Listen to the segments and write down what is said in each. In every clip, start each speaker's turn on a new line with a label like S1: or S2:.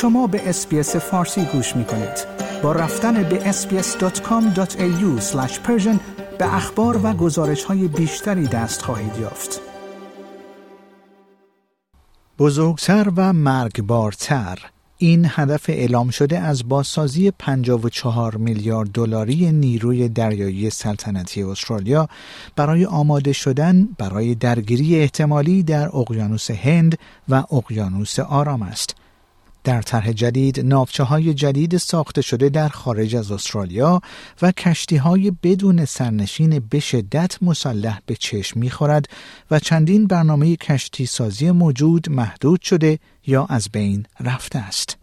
S1: شما به اسپیس فارسی گوش می کنید. با رفتن به sbs.com.au به اخبار و گزارش های بیشتری دست خواهید یافت. بزرگتر و مرگبارتر این هدف اعلام شده از بازسازی 54 میلیارد دلاری نیروی دریایی سلطنتی استرالیا برای آماده شدن برای درگیری احتمالی در اقیانوس هند و اقیانوس آرام است. در طرح جدید نافچه های جدید ساخته شده در خارج از استرالیا و کشتی های بدون سرنشین به شدت مسلح به چشم می‌خورد و چندین برنامه کشتی سازی موجود محدود شده یا از بین رفته است.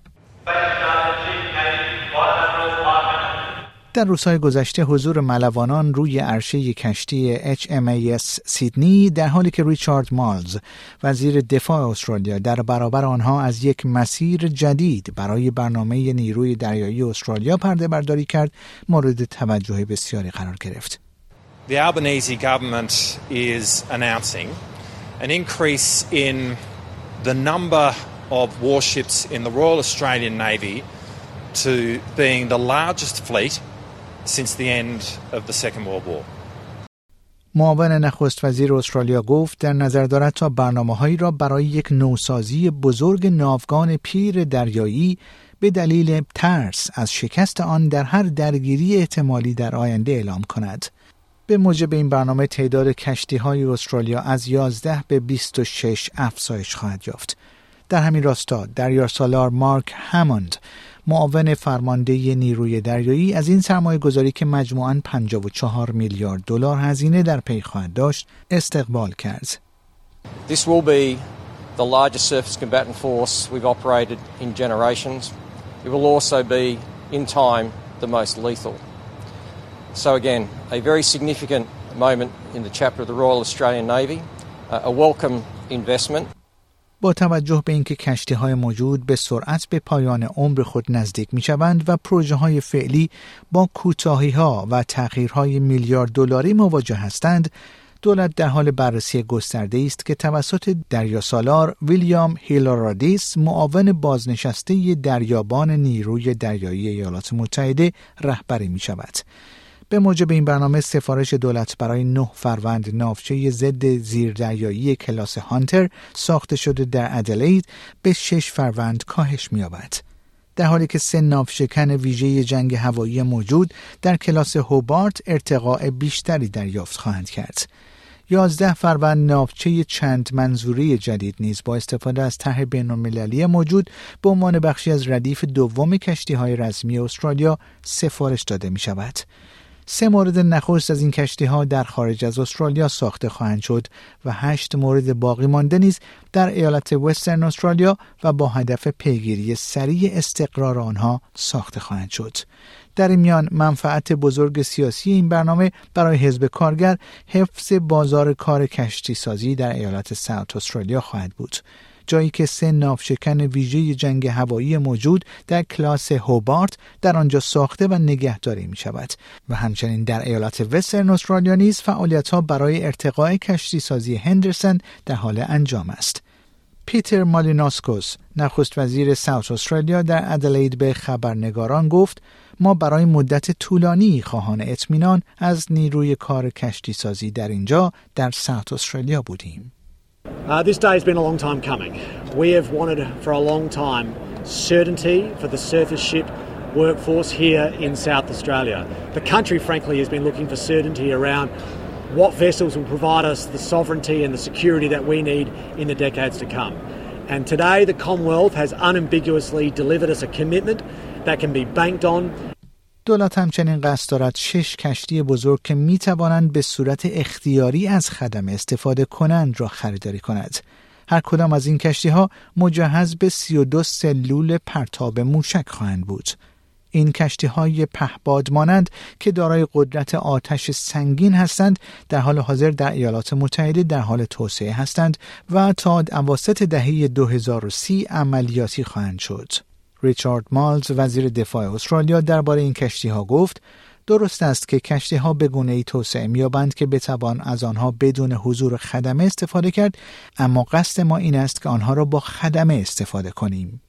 S1: در روزهای گذشته حضور ملوانان روی عرشه کشتی HMAS سیدنی در حالی که ریچارد مالز وزیر دفاع استرالیا در برابر آنها از یک مسیر جدید برای برنامه نیروی دریایی استرالیا پرده برداری کرد مورد توجه بسیاری قرار گرفت.
S2: The Albanese government is announcing an increase in the number of warships in the Royal Australian Navy to being the largest fleet since the end of the Second World War.
S1: معاون نخست وزیر استرالیا گفت در نظر دارد تا برنامه هایی را برای یک نوسازی بزرگ ناوگان پیر دریایی به دلیل ترس از شکست آن در هر درگیری احتمالی در آینده اعلام کند. به موجب این برنامه تعداد کشتی های استرالیا از 11 به 26 افزایش خواهد یافت. در همین راستا دریار سالار مارک هموند معاون فرمانده نیروی دریایی از این سرمایه گذاری که مجموعاً 54 میلیارد دلار هزینه در پی خواهد داشت استقبال کرد.
S3: This will be the largest surface combatant force we've operated in generations. It will also be in time the most lethal. So again, a very significant moment in the chapter of the Royal Australian Navy, a welcome investment.
S1: با توجه به اینکه کشتی های موجود به سرعت به پایان عمر خود نزدیک می شوند و پروژه های فعلی با کوتاهی ها و تغییرهای میلیارد دلاری مواجه هستند دولت در حال بررسی گسترده است که توسط دریاسالار ویلیام هیلارادیس معاون بازنشسته دریابان نیروی دریایی ایالات متحده رهبری می شود. به موجب این برنامه سفارش دولت برای نه فروند نافچه ضد زیردریایی کلاس هانتر ساخته شده در ادلید به شش فروند کاهش می‌یابد. در حالی که سه ناوشکن ویژه جنگ هوایی موجود در کلاس هوبارت ارتقاء بیشتری دریافت خواهند کرد. یازده فروند ناوچه چند منظوری جدید نیز با استفاده از طرح بینالمللی موجود به عنوان بخشی از ردیف دوم کشتی های رزمی استرالیا سفارش داده می شود. سه مورد نخست از این کشتی ها در خارج از استرالیا ساخته خواهند شد و هشت مورد باقی مانده نیز در ایالت وسترن استرالیا و با هدف پیگیری سریع استقرار آنها ساخته خواهند شد. در این میان منفعت بزرگ سیاسی این برنامه برای حزب کارگر حفظ بازار کار کشتی سازی در ایالت ساوت استرالیا خواهد بود. جایی که سه ناوشکن ویژه جنگ هوایی موجود در کلاس هوبارت در آنجا ساخته و نگهداری می شود و همچنین در ایالت وسترن استرالیا نیز فعالیت ها برای ارتقاء کشتی سازی هندرسن در حال انجام است. پیتر مالیناسکوس نخست وزیر ساوت استرالیا در ادلید به خبرنگاران گفت ما برای مدت طولانی خواهان اطمینان از نیروی کار کشتی سازی در اینجا در ساوت استرالیا بودیم.
S4: Uh, this day has been a long time coming. We have wanted for a long time certainty for the surface ship workforce here in South Australia. The country, frankly, has been looking for certainty around what vessels will provide us the sovereignty and the security that we need in the decades to come. And today, the Commonwealth has unambiguously delivered us a commitment that can be banked on
S1: دولت همچنین قصد دارد شش کشتی بزرگ که می توانند به صورت اختیاری از خدمه استفاده کنند را خریداری کند. هر کدام از این کشتی ها مجهز به 32 سلول پرتاب موشک خواهند بود. این کشتی های پهباد مانند که دارای قدرت آتش سنگین هستند در حال حاضر در ایالات متحده در حال توسعه هستند و تا اواسط دهه 2030 عملیاتی خواهند شد. ریچارد مالز وزیر دفاع استرالیا درباره این کشتی ها گفت درست است که کشتی ها به گونه ای توسعه میابند که بتوان از آنها بدون حضور خدمه استفاده کرد اما قصد ما این است که آنها را با خدمه استفاده کنیم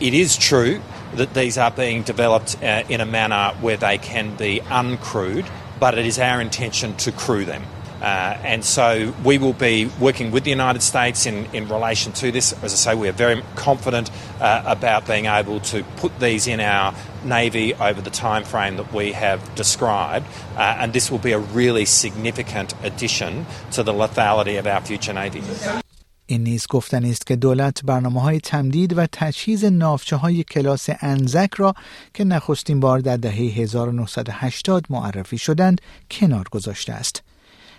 S2: it is true that these are being developed uh, in a manner where they can be uncrewed, but it is our intention to crew them. Uh, and so we will be working with the United States in, in relation to this. As I say, we are very confident uh, about being able to put these in our Navy over the time frame that we have described. Uh, and this will be a really significant addition to the lethality of our future Navy.
S1: این نیز گفتنی است که دولت برنامه های تمدید و تجهیز نافچه های کلاس انزک را که نخستین بار در دهه 1980 معرفی شدند کنار گذاشته است.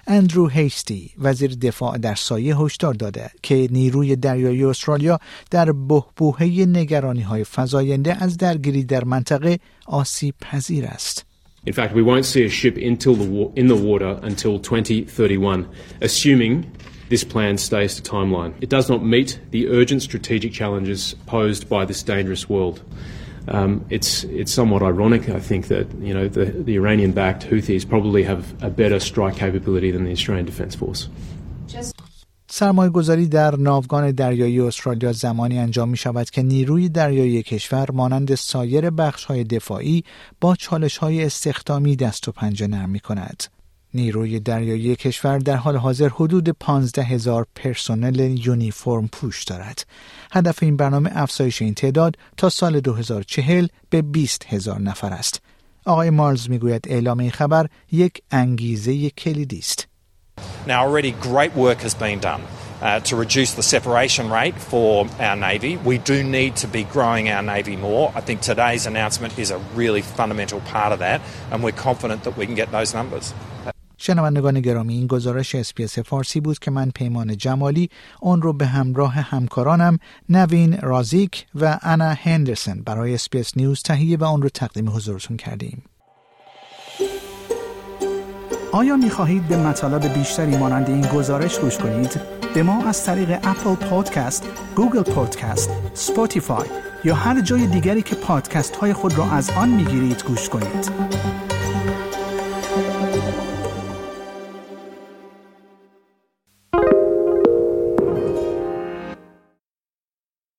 S1: اندرو هیستی وزیر دفاع در سایه هشدار داده که نیروی دریایی استرالیا در بهبوهه نگرانی های فزاینده از درگیری در منطقه آسیب پذیر است.
S5: In fact, we won't see a ship until the in the water until 2031, assuming this plan stays to timeline. It does not meet the urgent strategic challenges posed by this dangerous world. Um, it's it's somewhat ironic, I think, that you know the, the Iranian-backed Houthis probably have a better strike capability than the Australian Defence Force.
S1: سرمایه گذاری در ناوگان دریایی استرالیا زمانی انجام می شود که نیروی دریایی کشور مانند سایر بخش های دفاعی با چالش های استخدامی دست و پنجه نرم می کند. نیروی دریایی کشور در حال حاضر حدود 15 هزار پرسنل یونیفرم پوش دارد. هدف این برنامه افزایش این تعداد تا سال 2040 به 20 هزار نفر است. آقای مارلز می‌گوید اعلام این خبر یک انگیزه کلیدی است.
S2: Now already great work has been done. Uh, to reduce the separation rate for our Navy. We do need to be growing our Navy more. I think today's announcement is a really fundamental part of that, and we're confident that we can get those numbers.
S1: شنوندگان گرامی این گزارش SBS فارسی بود که من پیمان جمالی اون رو به همراه همکارانم نوین رازیک و آنا هندرسن برای SBS News تهیه و اون رو تقدیم حضورتون کردیم. آیا می خواهید به مطالب بیشتری مانند این گزارش گوش کنید؟ به ما از طریق Apple Podcast، Google Podcast، Spotify یا هر جای دیگری که پادکست های خود را از آن می گیرید گوش کنید.